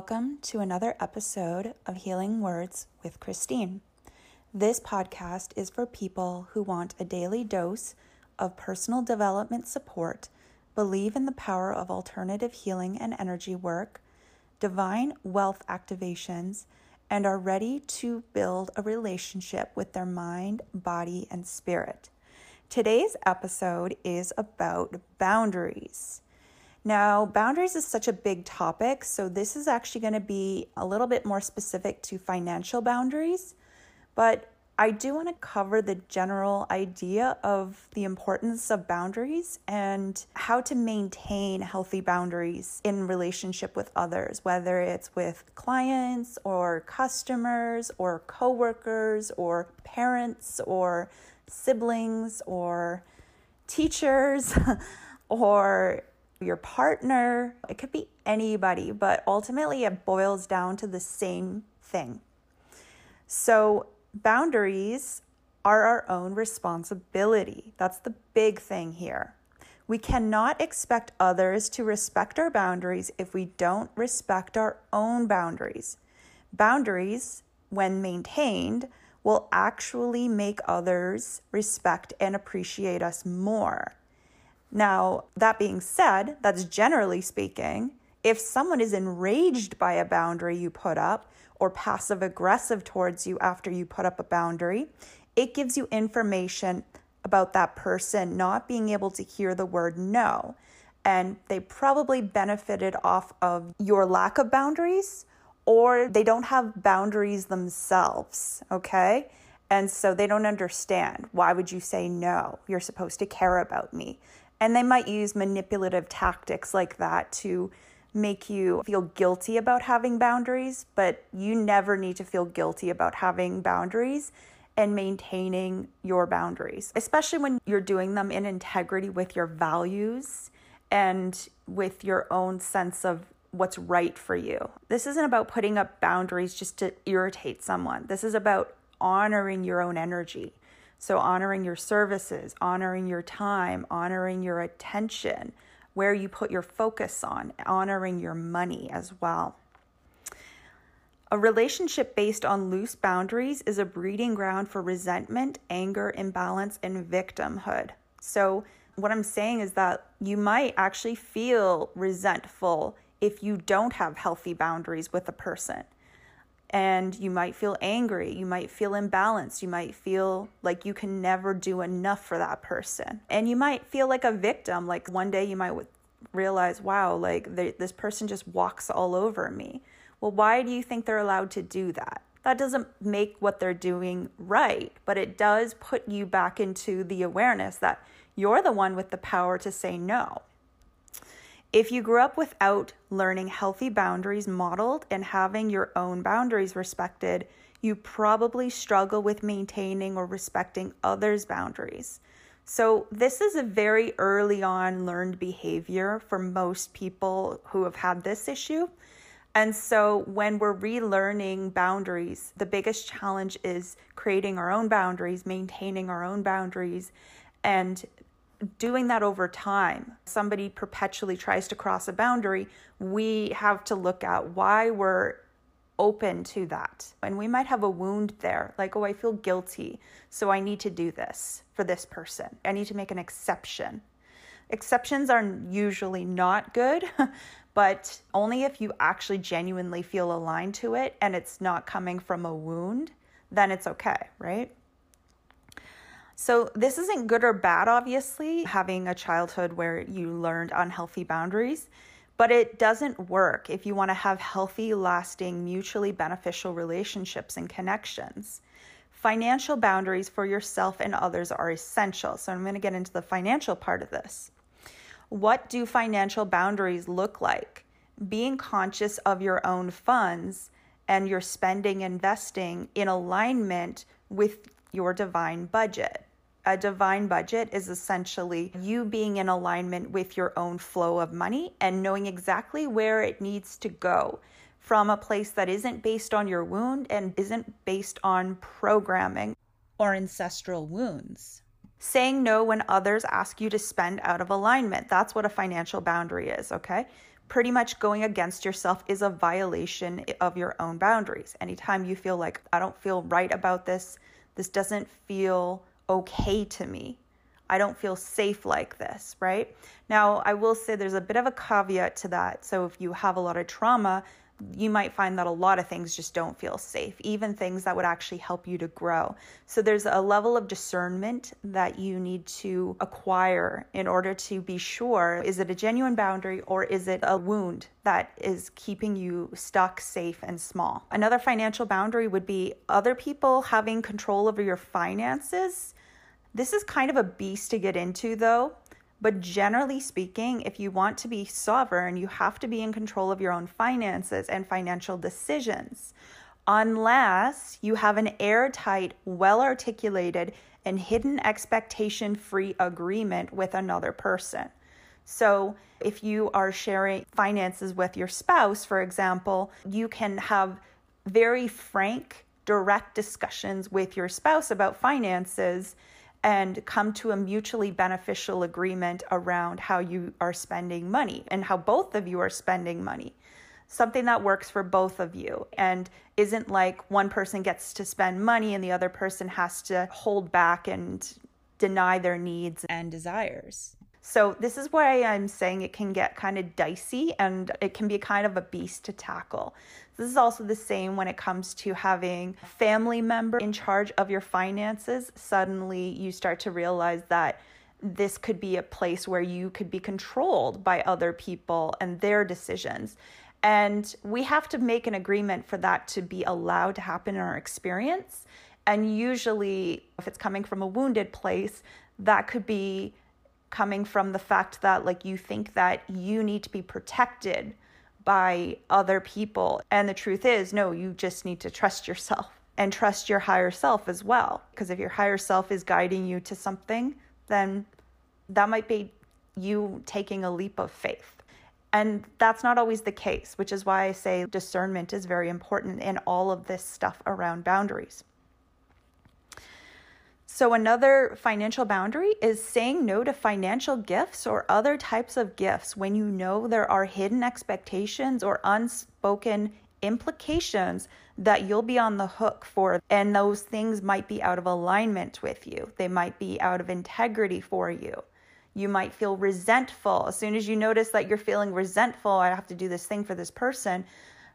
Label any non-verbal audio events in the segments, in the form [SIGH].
Welcome to another episode of Healing Words with Christine. This podcast is for people who want a daily dose of personal development support, believe in the power of alternative healing and energy work, divine wealth activations, and are ready to build a relationship with their mind, body, and spirit. Today's episode is about boundaries. Now, boundaries is such a big topic, so this is actually going to be a little bit more specific to financial boundaries, but I do want to cover the general idea of the importance of boundaries and how to maintain healthy boundaries in relationship with others, whether it's with clients or customers or coworkers or parents or siblings or teachers [LAUGHS] or your partner. It could be anybody, but ultimately it boils down to the same thing. So, boundaries are our own responsibility. That's the big thing here. We cannot expect others to respect our boundaries if we don't respect our own boundaries. Boundaries, when maintained, will actually make others respect and appreciate us more. Now, that being said, that's generally speaking. If someone is enraged by a boundary you put up or passive aggressive towards you after you put up a boundary, it gives you information about that person not being able to hear the word no. And they probably benefited off of your lack of boundaries or they don't have boundaries themselves, okay? And so they don't understand. Why would you say no? You're supposed to care about me. And they might use manipulative tactics like that to make you feel guilty about having boundaries, but you never need to feel guilty about having boundaries and maintaining your boundaries, especially when you're doing them in integrity with your values and with your own sense of what's right for you. This isn't about putting up boundaries just to irritate someone. This is about honoring your own energy. So, honoring your services, honoring your time, honoring your attention, where you put your focus on, honoring your money as well. A relationship based on loose boundaries is a breeding ground for resentment, anger, imbalance, and victimhood. So, what I'm saying is that you might actually feel resentful if you don't have healthy boundaries with a person and you might feel angry, you might feel imbalanced, you might feel like you can never do enough for that person. And you might feel like a victim, like one day you might realize, wow, like this person just walks all over me. Well, why do you think they're allowed to do that? That doesn't make what they're doing right, but it does put you back into the awareness that you're the one with the power to say no. If you grew up without learning healthy boundaries modeled and having your own boundaries respected, you probably struggle with maintaining or respecting others' boundaries. So, this is a very early on learned behavior for most people who have had this issue. And so, when we're relearning boundaries, the biggest challenge is creating our own boundaries, maintaining our own boundaries, and doing that over time, somebody perpetually tries to cross a boundary, we have to look at why we're open to that. And we might have a wound there, like, oh, I feel guilty, so I need to do this for this person. I need to make an exception. Exceptions are usually not good, [LAUGHS] but only if you actually genuinely feel aligned to it and it's not coming from a wound, then it's okay, right? So, this isn't good or bad, obviously, having a childhood where you learned unhealthy boundaries, but it doesn't work if you want to have healthy, lasting, mutually beneficial relationships and connections. Financial boundaries for yourself and others are essential. So, I'm going to get into the financial part of this. What do financial boundaries look like? Being conscious of your own funds and your spending, investing in alignment with your divine budget a divine budget is essentially you being in alignment with your own flow of money and knowing exactly where it needs to go from a place that isn't based on your wound and isn't based on programming or ancestral wounds. Saying no when others ask you to spend out of alignment. That's what a financial boundary is, okay? pretty much going against yourself is a violation of your own boundaries. Anytime you feel like, I don't feel right about this, this doesn't feel okay to me. I don't feel safe like this, right? Now, I will say there's a bit of a caveat to that. So, if you have a lot of trauma, you might find that a lot of things just don't feel safe, even things that would actually help you to grow. So there's a level of discernment that you need to acquire in order to be sure is it a genuine boundary or is it a wound that is keeping you stuck, safe, and small? Another financial boundary would be other people having control over your finances. This is kind of a beast to get into though but generally speaking, if you want to be sovereign, you have to be in control of your own finances and financial decisions, unless you have an airtight, well articulated, and hidden expectation free agreement with another person. So, if you are sharing finances with your spouse, for example, you can have very frank, direct discussions with your spouse about finances and come to a mutually beneficial agreement around how you are spending money and how both of you are spending money. Something that works for both of you and isn't like one person gets to spend money and the other person has to hold back and deny their needs and desires. So, this is why I'm saying it can get kind of dicey and it can be kind of a beast to tackle. This is also the same when it comes to having a family member in charge of your finances. Suddenly, you start to realize that this could be a place where you could be controlled by other people and their decisions. And we have to make an agreement for that to be allowed to happen in our experience. And usually, if it's coming from a wounded place, that could be coming from the fact that like you think that you need to be protected by other people. And the truth is no you just need to trust yourself and trust your higher self as well. Because if your higher self is guiding you to something then that might be you taking a leap of faith. And that's not always the case which is why I say discernment is very important in all of this stuff around boundaries so, another financial boundary is saying no to financial gifts or other types of gifts when you know there are hidden expectations or unspoken implications that you'll be on the hook for. And those things might be out of alignment with you, they might be out of integrity for you. You might feel resentful. As soon as you notice that you're feeling resentful, I have to do this thing for this person.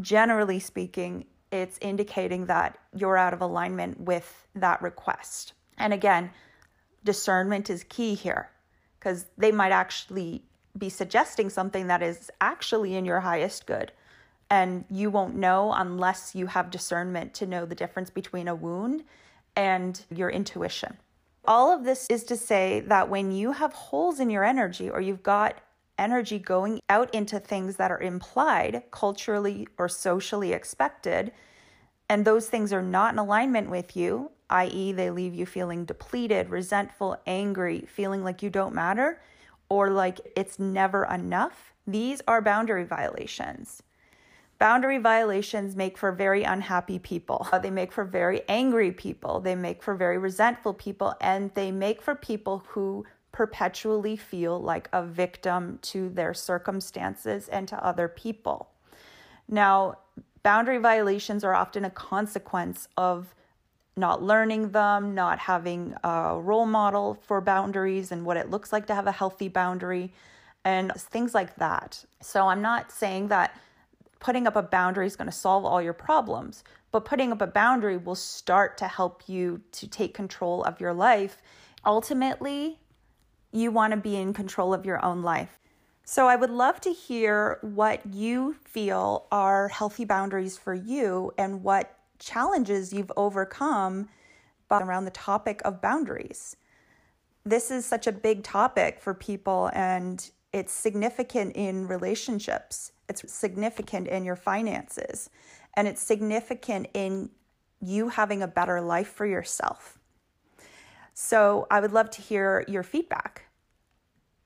Generally speaking, it's indicating that you're out of alignment with that request. And again, discernment is key here because they might actually be suggesting something that is actually in your highest good. And you won't know unless you have discernment to know the difference between a wound and your intuition. All of this is to say that when you have holes in your energy or you've got energy going out into things that are implied, culturally or socially expected, and those things are not in alignment with you, i.e., they leave you feeling depleted, resentful, angry, feeling like you don't matter, or like it's never enough, these are boundary violations. Boundary violations make for very unhappy people. Uh, they make for very angry people. They make for very resentful people. And they make for people who perpetually feel like a victim to their circumstances and to other people. Now, boundary violations are often a consequence of not learning them, not having a role model for boundaries and what it looks like to have a healthy boundary, and things like that. So, I'm not saying that putting up a boundary is going to solve all your problems, but putting up a boundary will start to help you to take control of your life. Ultimately, you want to be in control of your own life. So, I would love to hear what you feel are healthy boundaries for you and what challenges you've overcome around the topic of boundaries. This is such a big topic for people, and it's significant in relationships, it's significant in your finances, and it's significant in you having a better life for yourself. So, I would love to hear your feedback.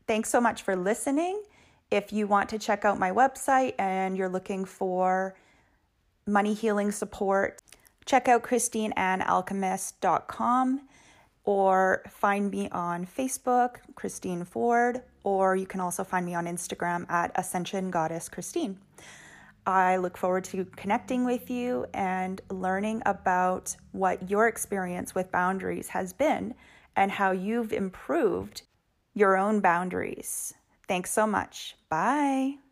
Thanks so much for listening. If you want to check out my website and you're looking for money healing support, check out christineannalchemist.com. or find me on Facebook, Christine Ford, or you can also find me on Instagram at Ascension Goddess Christine. I look forward to connecting with you and learning about what your experience with boundaries has been and how you've improved your own boundaries. Thanks so much. Bye.